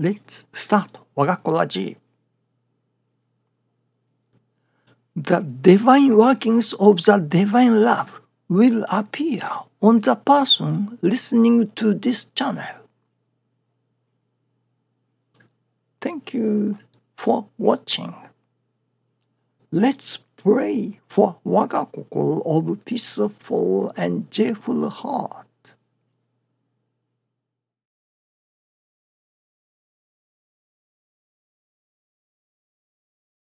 Let's start 我が子ラジ The divine workings of the divine love will appear on the person listening to this channel. Thank you for watching. Let's pray for 我が心 of peaceful and joyful heart.